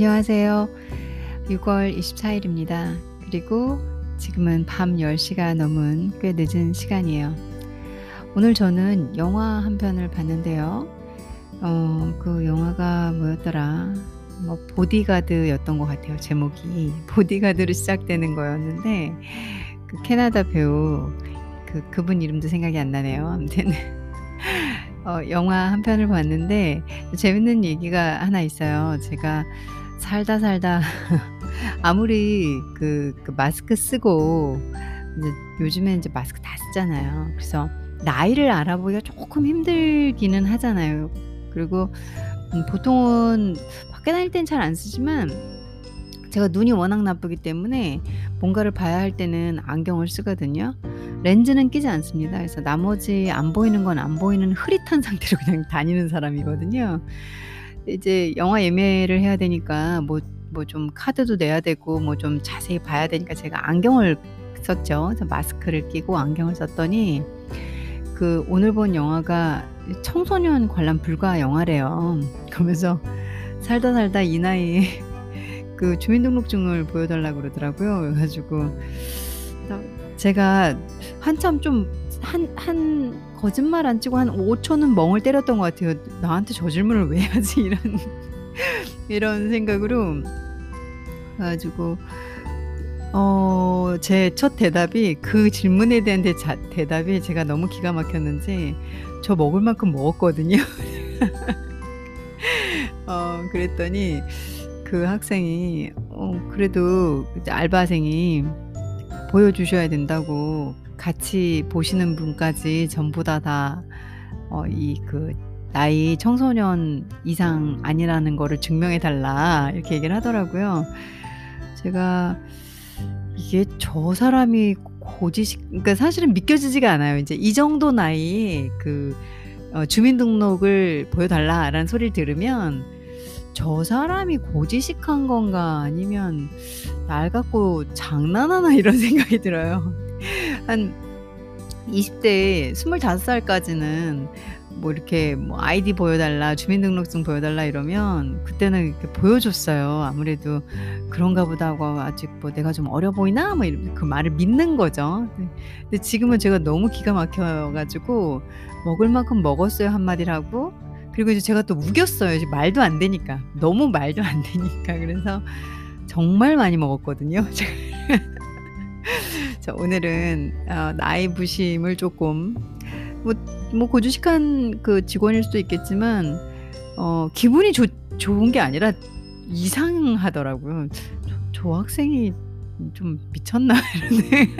안녕하세요. 6월 24일입니다. 그리고 지금은 밤 10시가 넘은 꽤 늦은 시간이에요. 오늘 저는 영화 한 편을 봤는데요. 어, 그 영화가 뭐였더라? 뭐 보디가드였던 것 같아요. 제목이 보디가드로 시작되는 거였는데 그 캐나다 배우 그 그분 이름도 생각이 안 나네요. 아무튼 어, 영화 한 편을 봤는데 재밌는 얘기가 하나 있어요. 제가 살다 살다 아무리 그, 그 마스크 쓰고 이제 요즘에 이제 마스크 다 쓰잖아요. 그래서 나이를 알아보기가 조금 힘들기는 하잖아요. 그리고 음, 보통은 밖에 다닐 땐 잘 안 쓰지만 제가 눈이 워낙 나쁘기 때문에 뭔가를 봐야 할 때는 안경을 쓰거든요. 렌즈는 끼지 않습니다. 그래서 나머지 안 보이는 건 안 보이는 흐릿한 상태로 그냥 다니는 사람이거든요. 이제 영화 예매를 해야 되니까 뭐 뭐 좀 카드도 내야 되고 뭐 좀 자세히 봐야 되니까 제가 안경을 썼죠. 마스크를 끼고 안경을 썼더니 그 오늘 본 영화가 청소년 관람 불가 영화래요. 그러면서 살다 살다 이 나이에 그 주민등록증을 보여달라고 그러더라고요. 그래가지고 제가 한참 좀 한, 한 거짓말 안 치고 한 5초는 멍을 때렸던 것 같아요. 나한테 저 질문을 왜 하지? 이런, 이런 생각으로. 그래가지고, 어, 제 첫 대답이 그 질문에 대한 대, 자, 대답이 제가 너무 기가 막혔는지 저 먹을 만큼 먹었거든요. 어, 그랬더니 그 학생이, 어, 그래도 알바생이 보여주셔야 된다고 같이 보시는 분까지 전부 다 다 어, 이그 나이 청소년 이상 아니라는 거를 증명해 달라 이렇게 얘기를 하더라고요. 제가 이게 저 사람이 고지식 그러니까 사실은 믿겨지지가 않아요. 이제 이 정도 나이 그 어, 주민등록을 보여달라라는 소리를 들으면 저 사람이 고지식한 건가 아니면 날 갖고 장난하나 이런 생각이 들어요. 한 20대 25살까지는 뭐 이렇게 뭐 아이디 보여달라 주민등록증 보여달라 이러면 그때는 이렇게 보여줬어요. 아무래도 그런가 보다 하고 아직 뭐 내가 좀 어려 보이나 뭐 이런 그 말을 믿는 거죠. 네. 근데 지금은 제가 너무 기가 막혀가지고 먹을 만큼 먹었어요 한마디라고 그리고 이제 제가 또 우겼어요. 이제 말도 안 되니까 너무 말도 안 되니까 그래서 정말 많이 먹었거든요. 자, 오늘은 어, 나이 부심을 조금 뭐, 뭐 고주식한 그 직원일 수도 있겠지만 어, 기분이 조, 좋은 게 아니라 이상하더라고요. 저, 저 학생이 좀 미쳤나 이러네.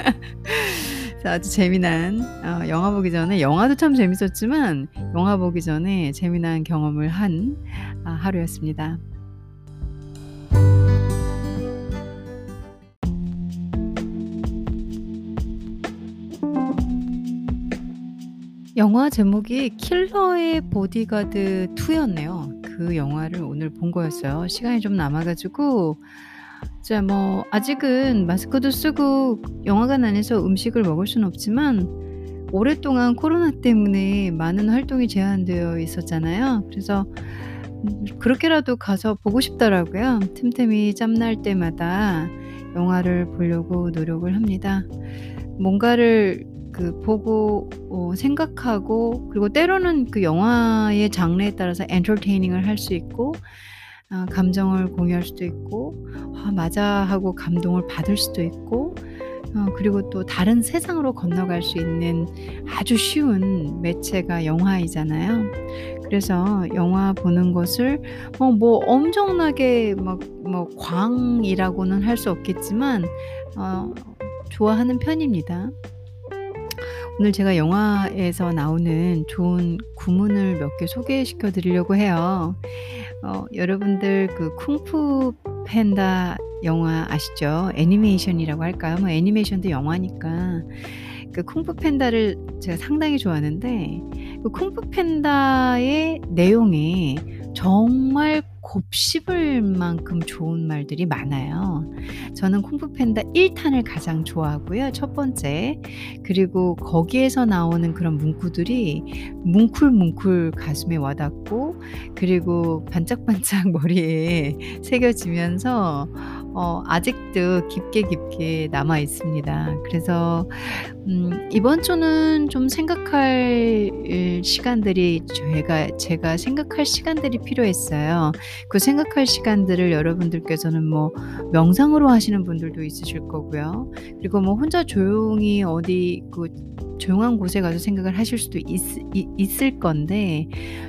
자, 아주 재미난 어, 영화 보기 전에 영화도 참 재밌었지만 영화 보기 전에 재미난 경험을 한 아, 하루였습니다. 영화 제목이 킬러의 보디가드 2였네요. 그 영화를 오늘 본 거였어요. 시간이 좀 남아가지고 자, 뭐 아직은 마스크도 쓰고 영화관 안에서 음식을 먹을 수는 없지만 오랫동안 코로나 때문에 많은 활동이 제한되어 있었잖아요. 그래서 그렇게라도 가서 보고 싶더라고요. 틈틈이 짬날 때마다 영화를 보려고 노력을 합니다. 뭔가를 그 보고 어, 생각하고 그리고 때로는 그 영화의 장르에 따라서 엔터테이닝을 할 수 있고 어, 감정을 공유할 수도 있고 아, 맞아 하고 감동을 받을 수도 있고 어, 그리고 또 다른 세상으로 건너갈 수 있는 아주 쉬운 매체가 영화이잖아요. 그래서 영화 보는 것을 어, 뭐 엄청나게 막 뭐 광이라고는 할 수 없겠지만 어, 좋아하는 편입니다. 오늘 제가 영화에서 나오는 좋은 구문을 몇 개 소개시켜 드리려고 해요. 어, 여러분들 그 쿵푸 팬다 영화 아시죠? 애니메이션이라고 할까요? 뭐 애니메이션도 영화니까. 그 쿵푸 팬다를 제가 상당히 좋아하는데 그 쿵푸 팬다의 내용이 정말 곱씹을 만큼 좋은 말들이 많아요. 저는 쿵푸 팬다 1 탄을 가장 좋아하고요. 첫 번째. 그리고 거기에서 나오는 그런 문구들이 뭉클뭉클 가슴에 와 닿고 그리고 반짝반짝 머리에 새겨지면서 어 아직도 깊게 깊게 남아 있습니다. 그래서 음 이번 주는 좀 생각할 시간들이 제가 제가 생각할 시간들이 필요했어요. 그 생각할 시간들을 여러분들께서는 뭐 명상으로 하시는 분들도 있으실 거고요. 그리고 뭐 혼자 조용히 어디 그 조용한 곳에 가서 생각을 하실 수도 있있 있을 건데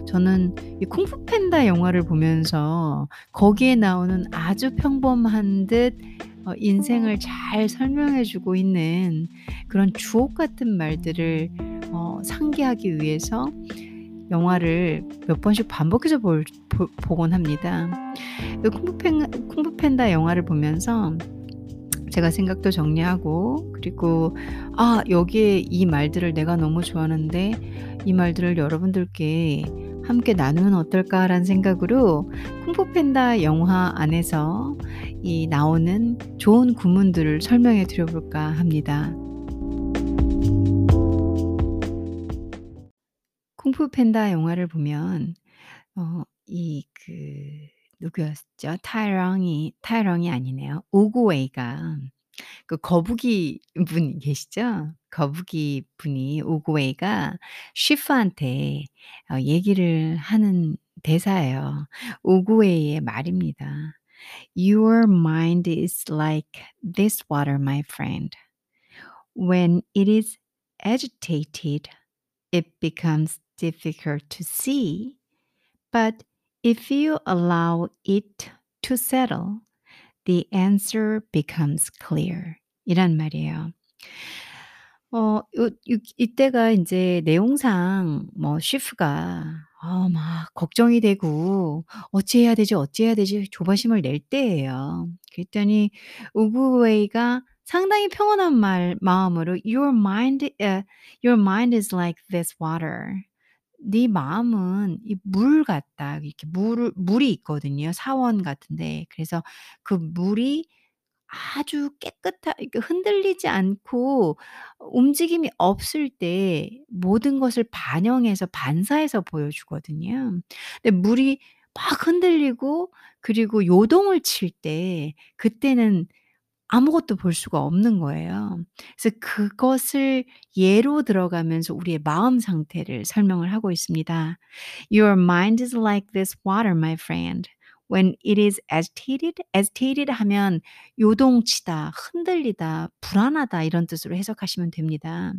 저는 이 쿵푸 팬다 영화를 보면서 거기에 나오는 아주 평범한 듯 어 인생을 잘 설명해 주고 있는 그런 주옥 같은 말들을 어 상기하기 위해서 영화를 몇 번씩 반복해서 볼 보 보곤 합니다. 그 쿵푸 팬 쿵푸 팬다 영화를 보면서 제가 생각도 정리하고 그리고 '아 여기에 이 말들을 내가 너무 좋아하는데 이 말들을 여러분들께 함께 나누면 어떨까?'라는 생각으로 쿵푸 팬다 영화 안에서 이 나오는 좋은 구문들을 설명해 드려 볼까 합니다. 쿵푸 팬다 영화를 보면 어 이그 누구였죠? 타이렁이 타이렁이 아니네요. 오구웨이가 그 거북이 분 계시죠? 거북이 분이 오구웨이가 쉬프한테 어 얘기를 하는 대사예요. 오구웨이의 말입니다. "Your mind is like this water, my friend. When it is agitated, it becomes difficult to see. But if you allow it to settle, the answer becomes clear." 이란 말이에요. 어 요 요 이때가 인제 내용상 뭐 쉬프가 어막 걱정이 되고 '어찌해야 되지, 어찌해야 되지?' 조바심을 낼 때예요. 그랬더니 오구웨이가 상당히 평온한 말 마음으로 "Your mind 어 your mind is like this water." "네 마음은 이 물 같다." 이렇게 물을 물이 있거든요, 사원 같은 데. 그래서 그 물이 아주 깨끗하 이렇게 흔들리지 않고 움직임이 없을 때 모든 것을 반영해서 반사해서 보여주거든요. 근데 물이 막 흔들리고 그리고 요동을 칠 때 그때는 아무것도 볼 수가 없는 거예요. 그래서 그것을 예로 들어가면서 우리의 마음 상태를 설명을 하고 있습니다. "Your mind is like this water, my friend. When it is agitated" agitated 하면 요동치다, 흔들리다, 불안하다 이런 뜻으로 해석하시면 됩니다.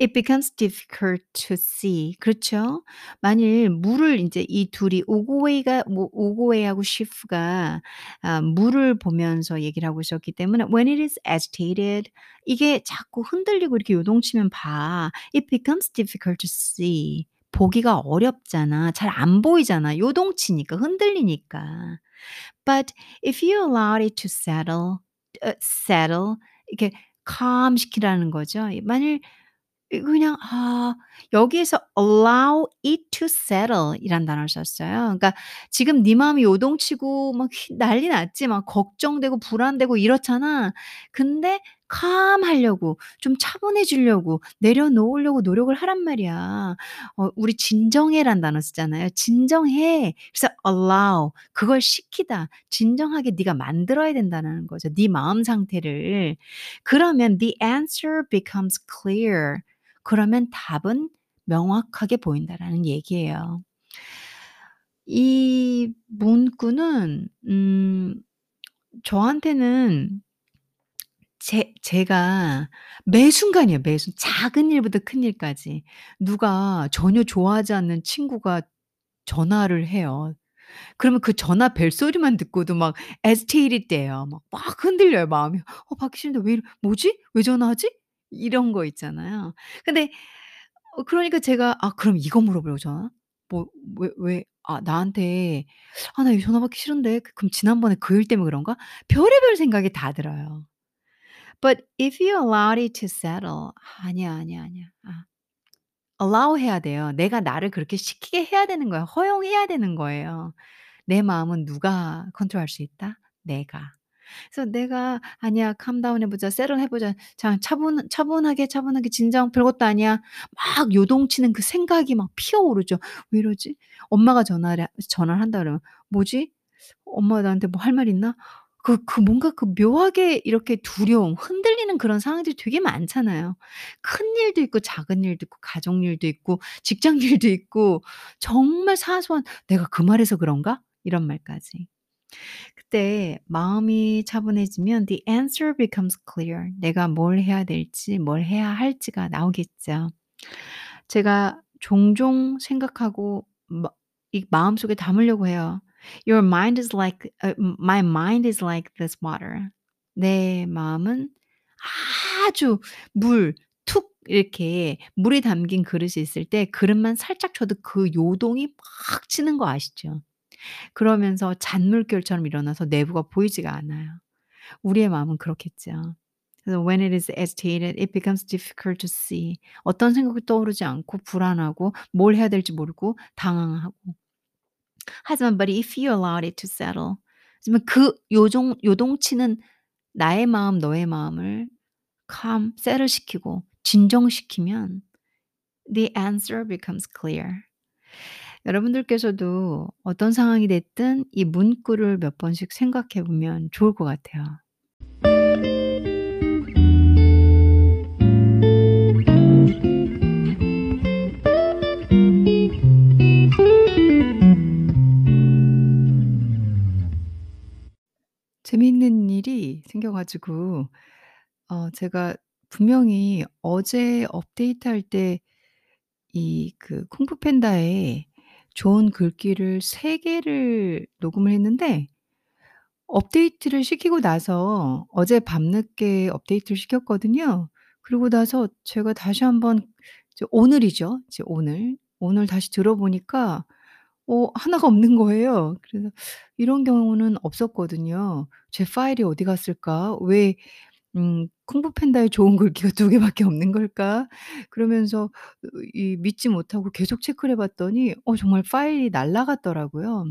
"It becomes difficult to see." 그렇죠? 만일 물을 인제 이 둘이 오구웨이가 뭐 오구웨이하고 쉬프가 아 물을 보면서 얘기를 하고 있었기 때문에 "When it is agitated" 이게 자꾸 흔들리고 이렇게 요동치면 봐. "It becomes difficult to see." 보기가 어렵잖아. 잘 안 보이잖아. 요동치니까, 흔들리니까. "But if you allow it to settle" 어 settle 이렇게 calm 시키라는 거죠. 만일 이 그냥 아 여기에서 "allow it to settle" 이란 단어를 썼어요. 그러니까 지금 네 마음이 요동치고 막휘 난리 났지. 막 걱정되고 불안되고 이렇잖아. 근데 calm 하려고 좀 차분해지려고 내려놓으려고 노력을 하란 말이야. 어 우리 "진정해"란 단어 쓰잖아요. "진정해." 그래서 allow 그걸 시키다. 진정하게 네가 만들어야 된다는 거죠, 네 마음 상태를. 그러면 "the answer becomes clear." 그러면 답은 명확하게 보인다라는 얘기예요. 이 문구는 음 저한테는 제 제가 매 순간이에요, 매 순 작은 일부터 큰 일까지. 누가 전혀 좋아하지 않는 친구가 전화를 해요. 그러면 그 전화 벨소리만 듣고도 막 agitated 돼요. 막 막 흔들려요, 마음이. '어 싫은데 왜 이러 뭐지? 왜 전화하지?' 이런 거 있잖아요. 근데 어 그러니까 제가 '아 그럼 이거 물어보려고 전화? 뭐 왜 왜 아 나한테 아 나 이 전화 받기 싫은데 그 그럼 지난번에 그 일 때문에 그런가?' 별의별 생각이 다 들어요. But if you allow it to settle 아니야, 아니야, 아니야. 아 allow 해야 돼요. 내가 나를 그렇게 시키게 해야 되는 거야. 허용해야 되는 거예요. 내 마음은 누가 컨트롤할 수 있다? 내가. 그래서 내가 "아니야. 캄다운 해 보자. 셋tle 해 보자. 자 차분 차분하게, 차분하게 진정 별것도 아니야." 막 요동치는 그 생각이 막 피어오르죠. '왜 이러지?' 엄마가 전화를 전화를 한다 그러면 '뭐지? 엄마가 나한테 뭐 할 말 있나?' 그 그 뭔가 그 묘하게 이렇게 두려움, 흔들리는 그런 상황들이 되게 많잖아요. 큰 일도 있고 작은 일도 있고 가족 일도 있고 직장 일도 있고 정말 사소한 '내가 그 말해서 그런가?' 이런 말까지. 그때 마음이 차분해지면 the answer becomes clear. 내가 뭘 해야 될지 뭘 해야 할지가 나오겠죠. 제가 종종 생각하고 마 이 마음속에 담으려고 해요. "Your mind is like 어 my mind is like this water." 내 마음은 아주 물 툭 이렇게 물이 담긴 그릇이 있을 때 그릇만 살짝 줘도 그 요동이 막 치는 거 아시죠? 그러면서 잔물결처럼 일어나서 내부가 보이지가 않아요. 우리의 마음은 그렇겠죠. 그래서 when it is agitated, it becomes difficult to see. 어떤 생각이 떠오르지 않고 불안하고 뭘 해야 될지 모르고 당황하고. 하지만 but if you allowed it to settle. 하지만 그 요종 요동치는 나의 마음, 너의 마음을 calm, settle 시키고 진정시키면 the answer becomes clear. 여러분들께서도 어떤 상황이 됐든 이 문구를 몇 번씩 생각해 보면 좋을 것 같아요. 재미있는 일이 생겨 가지고 어 제가 분명히 어제 업데이트할 때 이 그 쿵푸 팬다에 좋은 글귀를 3 개를 녹음을 했는데 업데이트를 시키고 나서 어제 밤늦게 업데이트를 시켰거든요. 그러고 나서 제가 다시 한번 오늘이죠. 이제 오늘. 오늘 다시 들어보니까 어 하나가 없는 거예요. 그래서 이런 경우는 없었거든요. '제 파일이 어디 갔을까? 왜 음 쿵푸 팬다에 좋은 글귀가 2 개밖에 없는 걸까?' 그러면서 으 이 믿지 못하고 계속 체크를 해 봤더니 어 정말 파일이 날아갔더라고요.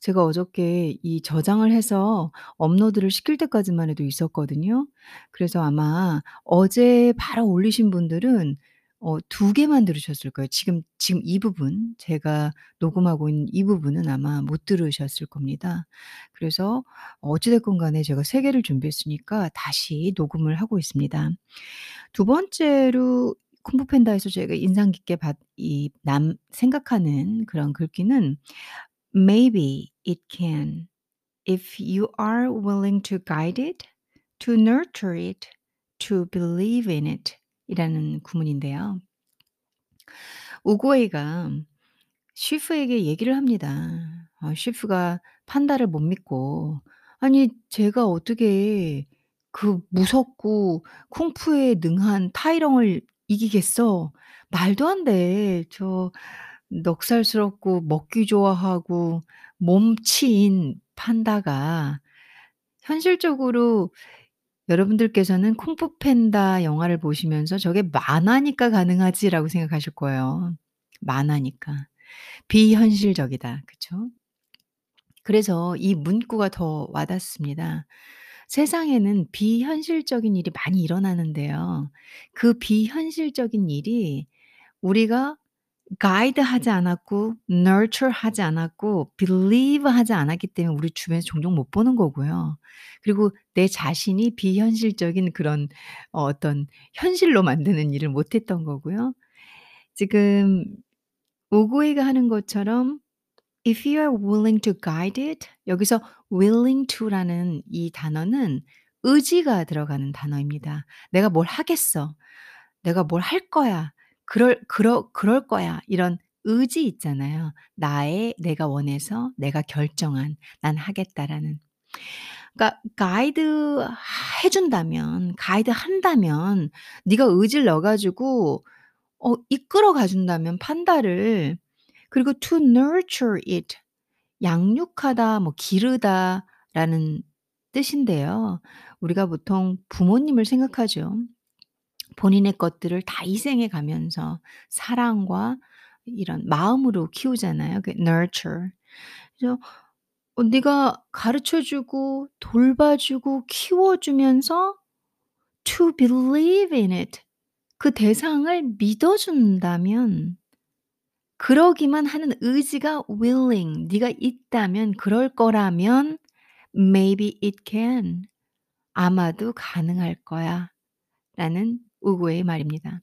제가 어저께 이 저장을 해서 업로드를 시킬 때까지만 해도 있었거든요. 그래서 아마 어제 바로 올리신 분들은 어2 개만 들으셨을 거예요. 지금 지금 이 부분 제가 녹음하고 있는 이 부분은 아마 못 들으셨을 겁니다. 그래서 어찌 됐건 간에 제가 3 개를 준비했으니까 다시 녹음을 하고 있습니다. 두 번째로 쿵푸 팬다에서 제가 인상 깊게 봤이남 생각하는 그런 글귀는 "Maybe it can if you are willing to guide it, to nurture it, to believe in it." 이라는 구문인데요. 우구웨이가 슈프에게 얘기를 합니다. 아 슈프가 판다를 못 믿고 "아니 제가 어떻게 그 무섭고 쿵푸에 능한 타이렁을 이기겠어. 말도 안 돼. 저 넉살스럽고 먹기 좋아하고 몸치인 판다가" 현실적으로 여러분들께서는 쿵푸 팬다 영화를 보시면서 '저게 만화니까 가능하지.'라고 생각하실 거예요. 만화니까. 비현실적이다. 그쵸? 그래서 이 문구가 더 와 닿습니다. 세상에는 비현실적인 일이 많이 일어나는데요. 그 비현실적인 일이 우리가 가이드 하지 않았고 nurture하지 않았고 believe하지 않았기 때문에 우리 주변에서 종종 못 보는 거고요. 그리고 내 자신이 비현실적인 그런 어 어떤 현실로 만드는 일을 못 했던 거고요. 지금 우구이가 하는 것처럼 if you are willing to guide it 여기서 willing to라는 이 단어는 의지가 들어가는 단어입니다. '내가 뭘 하겠어. 내가 뭘 할 거야. 그럴 그러 그럴 거야.' 이런 의지 있잖아요. 나의 내가 원해서 내가 결정한 '난 하겠다.'라는. 그러니까 가이드 해 준다면 가이드 한다면 네가 의지를 넣어 가지고 어 이끌어 가 준다면 판다를 그리고 to nurture it 양육하다 뭐 기르다라는 뜻인데요. 우리가 보통 부모님을 생각하죠. 본인의 것들을 다 희생해 가면서 사랑과 이런 마음으로 키우잖아요. 그 nurture. 그래서 어 네가 가르쳐 주고 돌봐 주고 키워 주면서 to believe in it 그 대상을 믿어 준다면 그러기만 하는 의지가 willing 네가 있다면 그럴 거라면 maybe it can 아마도 가능할 거야 라는 우구의 말입니다.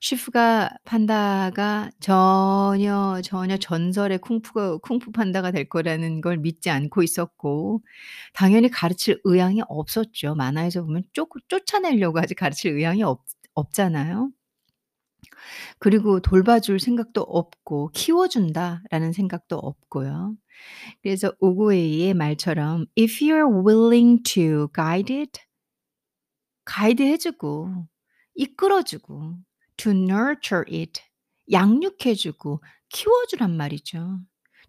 슈프가 판다가 전혀, 전혀 전설의 쿵푸가 쿵푸 판다가 될 거라는 걸 믿지 않고 있었고 당연히 가르칠 의향이 없었죠. 만화에서 보면 쫓 쫓아내려고 하지 가르칠 의향이 없 없잖아요. 그리고 돌봐줄 생각도 없고 키워준다라는 생각도 없고요. 그래서 오구웨이의 말처럼 if you're willing to guide it 가이드 해 주고 이끌어 주고 to nurture it 양육해 주고 키워 주란 말이죠.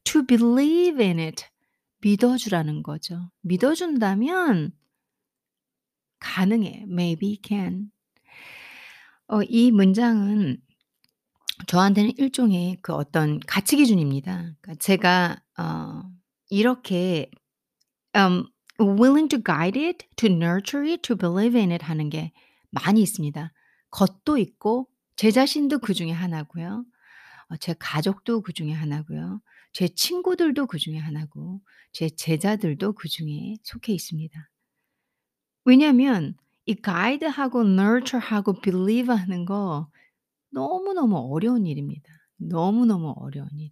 to believe in it 믿어 주라는 거죠. 믿어 준다면 가능해. maybe can. 어 이 문장은 저한테는 일종의 그 어떤 가치 기준입니다. 그러니까 제가 어 이렇게 um willing to guide it, to nurture it, to believe in it 하는 게 많이 있습니다. 것도 있고 제 자신도 그중에 하나고요. 어 제 가족도 그중에 하나고요. 제 친구들도 그중에 하나고 제 제자들도 그중에 속해 있습니다. 왜냐하면 이 guide하고 nurture하고 believe 하는 거 너무너무 어려운 일입니다. 너무너무 어려운 일이에요.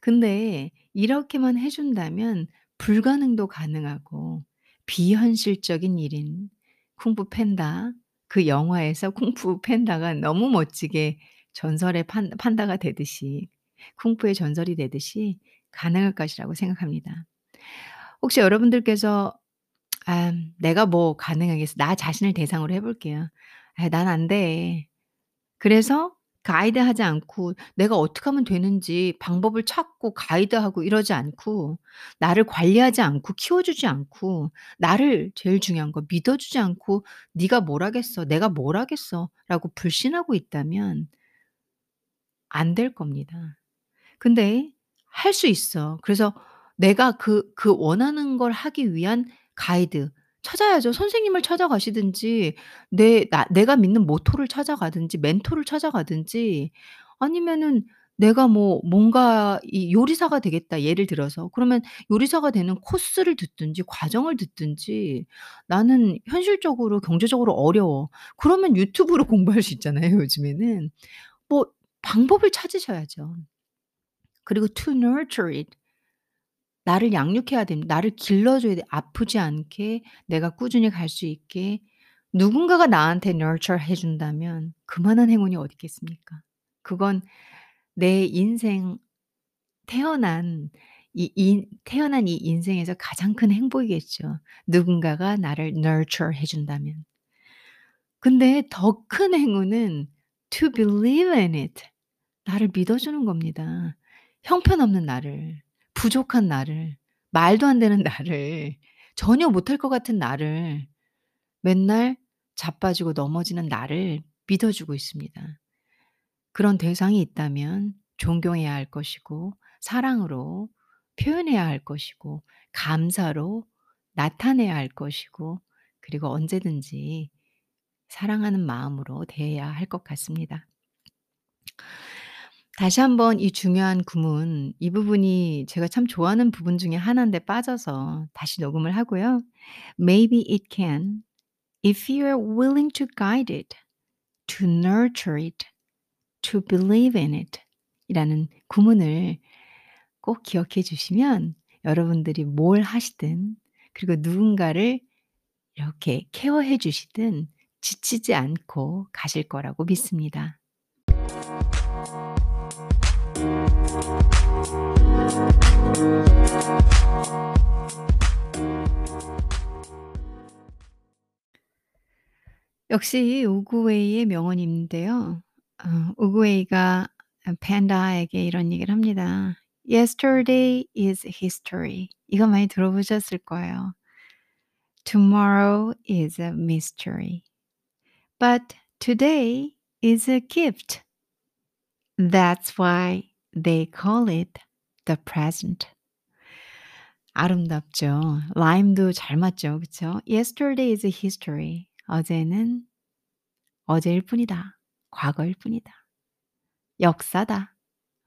근데 이렇게만 해 준다면 불가능도 가능하고 비현실적인 일인 쿵푸 팬다 그 영화에서 쿵푸 팬다가 너무 멋지게 전설의 판 판다가 되듯이 쿵푸의 전설이 되듯이 가능할 것이라고 생각합니다. 혹시 여러분들께서 '아 내가 뭐 가능하겠어.' 나 자신을 대상으로 해 볼게요. '아 난안 돼.' 그래서 가이드하지 않고 내가 어떻게 하면 되는지 방법을 찾고 가이드하고 이러지 않고 나를 관리하지 않고 키워 주지 않고 나를 제일 중요한 거 믿어 주지 않고 "네가 뭘 하겠어. 내가 뭘 하겠어."라고 불신하고 있다면 안 될 겁니다. 근데 할 수 있어. 그래서 내가 그 그 원하는 걸 하기 위한 가이드 찾아야죠. 선생님을 찾아가시든지 내 나 내가 믿는 모토를 찾아가든지 멘토를 찾아가든지 아니면은 내가 뭐 뭔가 이 '요리사가 되겠다.' 예를 들어서 그러면 요리사가 되는 코스를 듣든지 과정을 듣든지 '나는 현실적으로 경제적으로 어려워.' 그러면 유튜브로 공부할 수 있잖아요 요즘에는. 뭐 방법을 찾으셔야죠. 그리고 to nurture it 나를 양육해야 됩니다. 나를 길러줘야 돼. 아프지 않게 내가 꾸준히 갈 수 있게 누군가가 나한테 nurture 해 준다면 그만한 행운이 어디 있겠습니까? 그건 내 인생 태어난 이 인 태어난 이 인생에서 가장 큰 행복이겠죠. 누군가가 나를 nurture 해 준다면. 근데 더 큰 행운은 to believe in it 나를 믿어 주는 겁니다. 형편없는 나를. 부족한 나를, 말도 안 되는 나를, 전혀 못할 것 같은 나를, 맨날 자빠지고 넘어지는 나를 믿어 주고 있습니다. 그런 대상이 있다면 존경해야 할 것이고 사랑으로 표현해야 할 것이고 감사로 나타내야 할 것이고 그리고 언제든지 사랑하는 마음으로 대해야 할 것 같습니다. 다시 한번 이 중요한 구문 이 부분이 제가 참 좋아하는 부분 중에 하나인데 빠져서 다시 녹음을 하고요. Maybe it can if you're willing to guide it, to nurture it, to believe in it 이라는 구문을 꼭 기억해 주시면 여러분들이 뭘 하시든 그리고 누군가를 이렇게 케어해 주시든 지치지 않고 가실 거라고 믿습니다. 역시 우구웨이의 명언인데요. 어 우구웨이가 아 팬다에게 이런 얘기를 합니다. "Yesterday is history." 이거 많이 들어보셨을 거예요. "Tomorrow is a mystery. But today is a gift. That's why they call it the present. 아름답죠. 라임도 잘 맞죠. 그쵸? Yesterday is history. 어제는 어제일 뿐이다. 과거일 뿐이다. 역사다.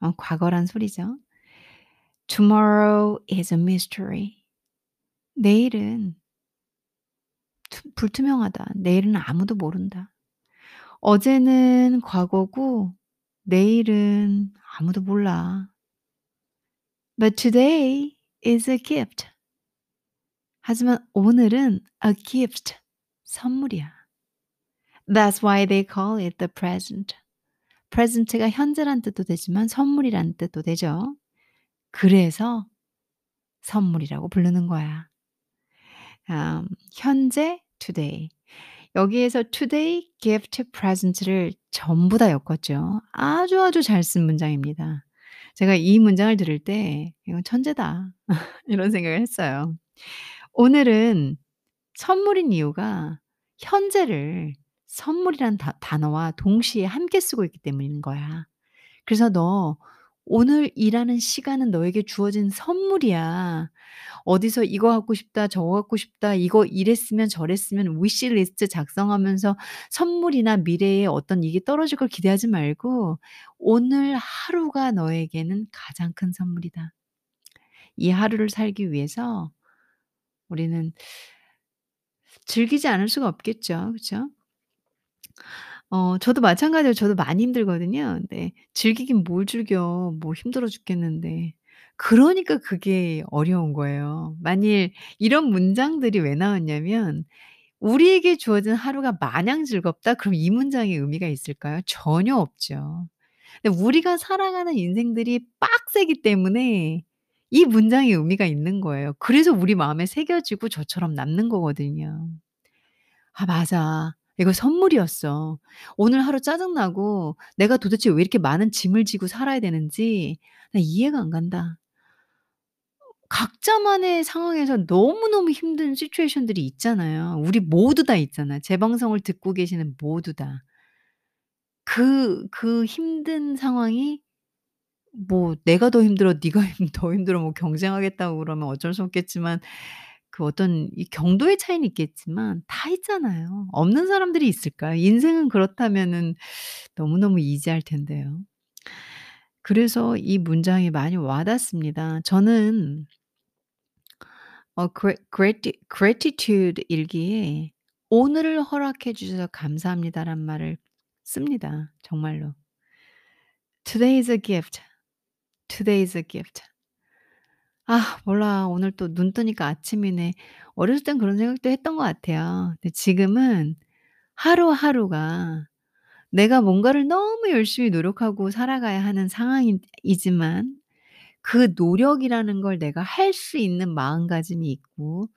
어 과거란 소리죠. Tomorrow is a mystery. 내일은 투 불투명하다. 내일은 아무도 모른다. 어제는 과거고 내일은 아무도 몰라. But today is a gift. 하지만 오늘은 a gift. 선물이야. That's why they call it the present. present가 현재란 뜻도 되지만 선물이란 뜻도 되죠. 그래서 선물이라고 부르는 거야. 음, 현재 today. 여기에서 today, gift, present를 전부 다 엮었죠. 아주 아주 잘 쓴 문장입니다. 제가 이 문장을 들을 때 '이건 천재다.' 이런 생각을 했어요. 오늘은 선물인 이유가 현재를 선물이란 다 단어와 동시에 함께 쓰고 있기 때문인 거야. 그래서 "너 오늘 일하는 시간은 너에게 주어진 선물이야. 어디서 이거 갖고 싶다. 저거 갖고 싶다. 이거 이랬으면 저랬으면 위시 리스트 작성하면서 선물이나 미래에 어떤 이게 떨어질 걸 기대하지 말고 오늘 하루가 너에게는 가장 큰 선물이다. 이 하루를 살기 위해서 우리는 즐기지 않을 수가 없겠죠. 그쵸? 어 저도 마찬가지로 저도 많이 힘들거든요. 근데 즐기긴 뭘 즐겨. 뭐 힘들어 죽겠는데. 그러니까 그게 어려운 거예요. 만일 이런 문장들이 왜 나왔냐면 우리에게 주어진 하루가 마냥 즐겁다? 그럼 이 문장의 의미가 있을까요? 전혀 없죠. 근데 우리가 살아가는 인생들이 빡세기 때문에 이 문장의 의미가 있는 거예요. 그래서 우리 마음에 새겨지고 저처럼 남는 거거든요. '아 맞아. 이거 선물이었어. 오늘 하루 짜증나고 내가 도대체 왜 이렇게 많은 짐을 지고 살아야 되는지 나 이해가 안 간다.' 각자만의 상황에서 너무너무 힘든 시츄에이션들이 있잖아요. 우리 모두 다 있잖아요. 제 방송을 듣고 계시는 모두 다. 그 그 힘든 상황이 뭐 "내가 더 힘들어. 네가 힘 더 힘들어." 뭐 경쟁하겠다고 그러면 어쩔 수 없겠지만 그 어떤 이 경도의 차이는 있겠지만 다 있잖아요. 없는 사람들이 있을까요? 인생은 그렇다면은 너무너무 이지할 텐데요. 그래서 이 문장이 많이 와 닿습니다. 저는 어 그레 그레티 gratitude 일기에 "오늘을 허락해 주셔서 감사합니다."란 말을 씁니다 정말로. "Today is a gift. Today is a gift." 아 몰라. 오늘 또 눈 뜨니까 아침이네. 어렸을 땐 그런 생각도 했던 것 같아요. 근데 지금은 하루하루가 내가 뭔가를 너무 열심히 노력하고 살아가야 하는 상황이 이지만 그 노력이라는 걸 내가 할 수 있는 마음가짐이 있고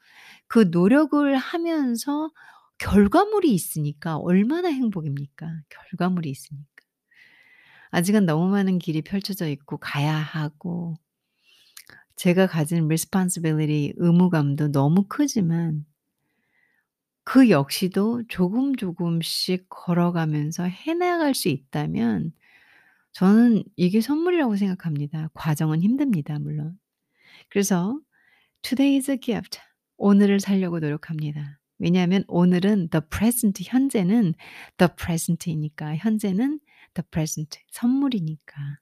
그 노력을 하면서 결과물이 있으니까 얼마나 행복입니까? 결과물이 있으니까. 아직은 너무 많은 길이 펼쳐져 있고 가야 하고 제가 가진 responsibility 의무감도 너무 크지만 그 역시도 조금 조금씩 걸어가면서 해 나갈 수 있다면 저는 이게 선물이라고 생각합니다. 과정은 힘듭니다 물론. 그래서 today is a gift. 오늘을 살려고 노력합니다. 왜냐하면 오늘은 the present 현재는 the present이니까 현재는 the present 선물이니까.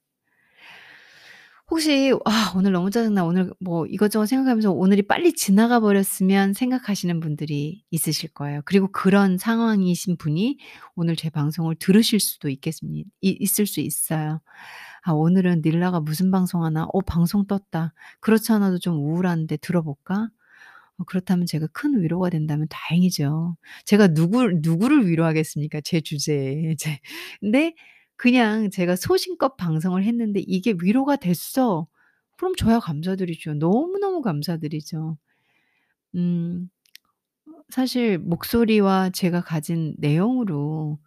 혹시 '아 오늘 너무 짜증나. 오늘 뭐 이것저것 생각하면서 오늘이 빨리 지나가 버렸으면.' 생각하시는 분들이 있으실 거예요. 그리고 그런 상황이신 분이 오늘 제 방송을 들으실 수도 있겠습니 이 있을 수 있어요. '아 오늘은 닐라가 무슨 방송하나? 어 방송 떴다. 그렇지 않아도 좀 우울한데 들어볼까?' 어 그렇다면 제가 큰 위로가 된다면 다행이죠. 제가 누굴 누구를 위로하겠습니까 제 주제에. 제 근데 그냥 제가 소신껏 방송을 했는데 "이게 위로가 됐어." 그럼 저야 감사드리죠. 너무너무 감사드리죠. 음 사실 목소리와 제가 가진 내용으로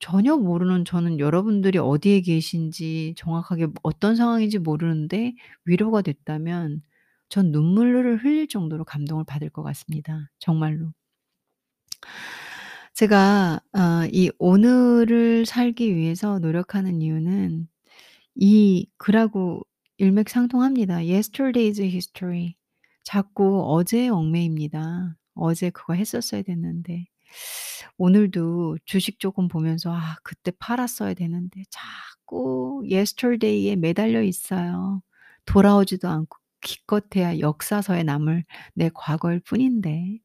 전혀 모르는 저는 여러분들이 어디에 계신지 정확하게 어떤 상황인지 모르는데 위로가 됐다면 전 눈물을 흘릴 정도로 감동을 받을 것 같습니다 정말로. 제가 어 이 오늘을 살기 위해서 노력하는 이유는 이 글하고 일맥상통합니다. Yesterday's history. 자꾸 어제의 얽매입니다. 어제 그거 했었어야 됐는데. 오늘도 주식 조금 보면서 '아 그때 팔았어야 되는데.' 자꾸 yesterday에 매달려 있어요. 돌아오지도 않고 기껏해야 역사서에 남을 내 과거일 뿐인데.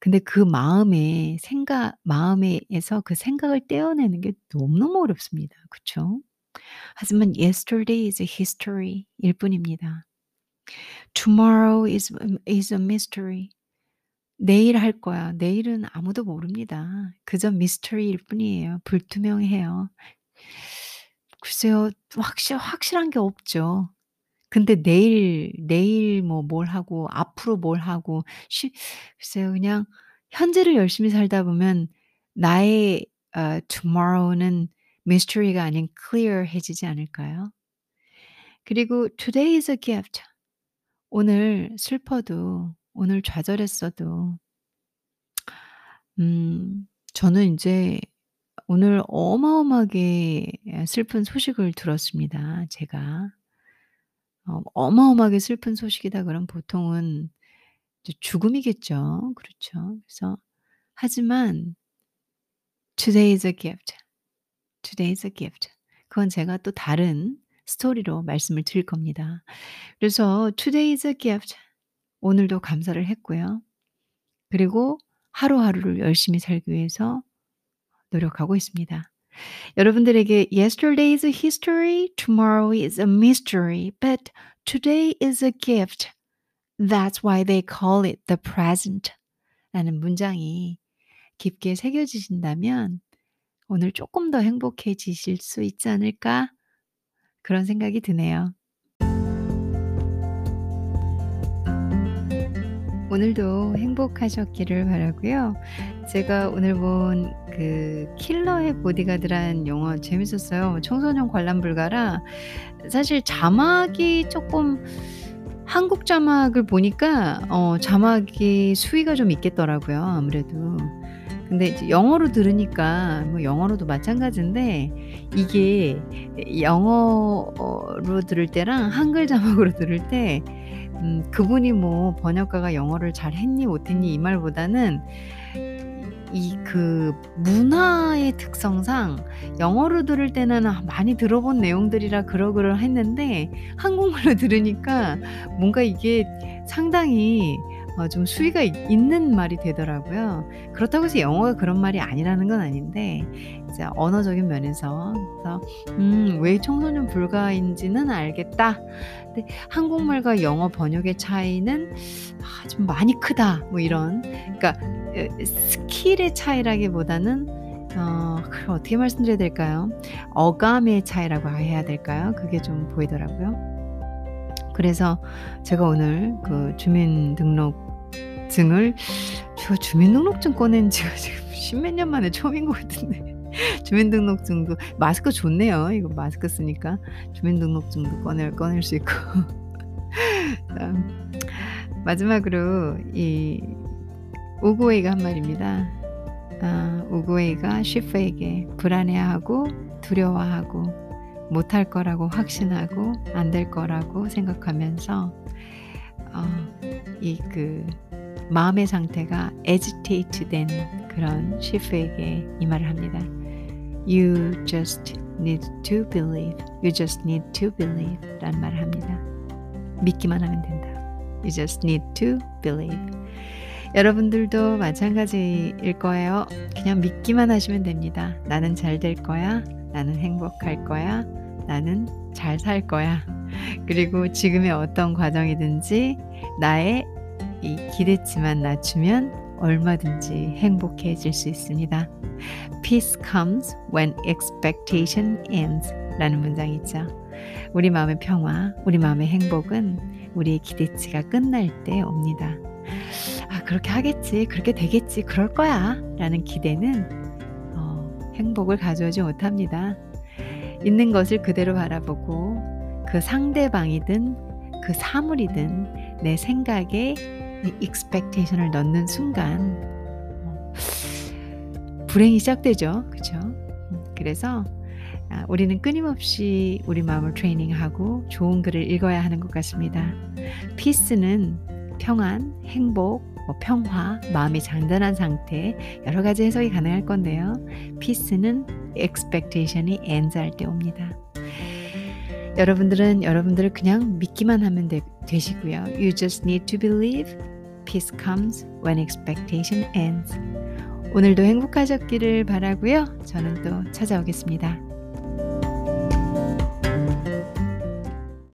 근데 그 마음에 생각 마음에서 그 생각을 떼어내는 게 너무너무 어렵습니다. 그쵸? 하지만 yesterday is history 일 뿐입니다. tomorrow is is a mystery. 내일 할 거야. 내일은 아무도 모릅니다. 그저 미스터리일 뿐이에요. 불투명해요. 글쎄요. 확실 확실한 게 없죠. 근데 내일 내일 뭐 뭘 하고 앞으로 뭘 하고 쉬 글쎄요. 그냥 현재를 열심히 살다 보면 나의 어 tomorrow는 mystery가 아닌 clear해지지 않을까요? 그리고 today is a gift. 오늘 슬퍼도 오늘 좌절했어도 음 저는 인제 오늘 어마어마하게 예 슬픈 소식을 들었습니다 제가. 어 어마어마하게 슬픈 소식이다 그러면 보통은 이제 죽음이겠죠. 그렇죠. 그래서 하지만 today is a gift. today is a gift. 그건 제가 또 다른 스토리로 말씀을 드릴 겁니다. 그래서 today is a gift. 오늘도 감사를 했고요. 그리고 하루하루를 열심히 살기 위해서 노력하고 있습니다. 여러분들에게 yesterday is a history, tomorrow is a mystery, but today is a gift. That's why they call it the present. 라는 문장이 깊게 새겨지신다면 오늘 조금 더 행복해지실 수 있지 않을까? 그런 생각이 드네요. 오늘도 행복하셨기를 바라고요. 제가 오늘 본 그 킬러의 보디가드라는 영화 재밌었어요. 청소년 관람 불가라 사실 자막이 쪼끔 한국 자막을 보니까 어 자막이 수위가 좀 있겠더라고요 아무래도. 근데 영어로 들으니까 뭐 영어로도 마찬가지인데 이게 영어로 들을 때랑 한글 자막으로 들을 때 음 그분이 뭐 번역가가 영어를 잘 했니 못했니 이 말보다는 이그 문화의 특성상 영어로 들을 때는 아 많이 들어본 내용들이라 그러그러 했는데 한국말로 들으니까 뭔가 이게 상당히 어 좀 수위가 있는 말이 되더라고요. 그렇다고 해서 영어가 그런 말이 아니라는 건 아닌데 이제 언어적인 면에서 음 왜 청소년 불가인지는 알겠다. 근데 한국말과 영어 번역의 차이는 아 좀 많이 크다.' 뭐 이런 그러니까 어 스킬의 차이라기보다는 어 그걸 어떻게 말씀드려야 될까요? 어감의 차이라고 해야 될까요? 그게 좀 보이더라고요. 그래서 제가 오늘 그 주민등록 증을 저 주민등록증 꺼낸 지가 지금 십몇 년 만에 처음인 것 같은데 주민등록증도 마스크 좋네요. 이거 마스크 쓰니까 주민등록증도 꺼낼 꺼낼 수 있고. 자 마지막으로 이 우구웨이가 한 말입니다. 아 우구웨이가 쉬프에게 불안해하고 두려워하고 못할 거라고 확신하고 안 될 거라고 생각하면서 어 이그 마음의 상태가 agitate 된 그런 쉬프에게 이 말을 합니다. "You just need to believe. You just need to believe." 라는 말을 합니다. 믿기만 하면 된다. You just need to believe. 여러분들도 마찬가지일 거예요. 그냥 믿기만 하시면 됩니다. '나는 잘 될 거야. 나는 행복할 거야. 나는 잘 살 거야.' 그리고 지금의 어떤 과정이든지 나의 이 기대치만 낮추면 얼마든지 행복해질 수 있습니다. "Peace comes when expectation ends." 라는 문장이 있죠. 우리 마음의 평화, 우리 마음의 행복은 우리의 기대치가 끝날 때 옵니다. '아 그렇게 하겠지. 그렇게 되겠지. 그럴 거야.' 라는 기대는 어 행복을 가져오지 못합니다. 있는 것을 그대로 바라보고 그 상대방이든 그 사물이든 내 생각에 이 expectation을 넣는 순간 어 불행이 시작되죠. 음 그래서 아, 우리는 끊임없이 우리 마음을 트레이닝하고 좋은 글을 읽어야 하는 것 같습니다. 피스는 평안, 행복, 뭐 평화, 마음이 장단한 상태 여러 가지 해석이 가능할 건데요. 피스는 expectation이 ends 할때 옵니다. 여러분들은 여러분들을 그냥 믿기만 하면 되, 되시고요. You just need to believe. Peace comes when expectation ends. 오늘도 행복하셨기를 바라고요. 저는 또 찾아오겠습니다.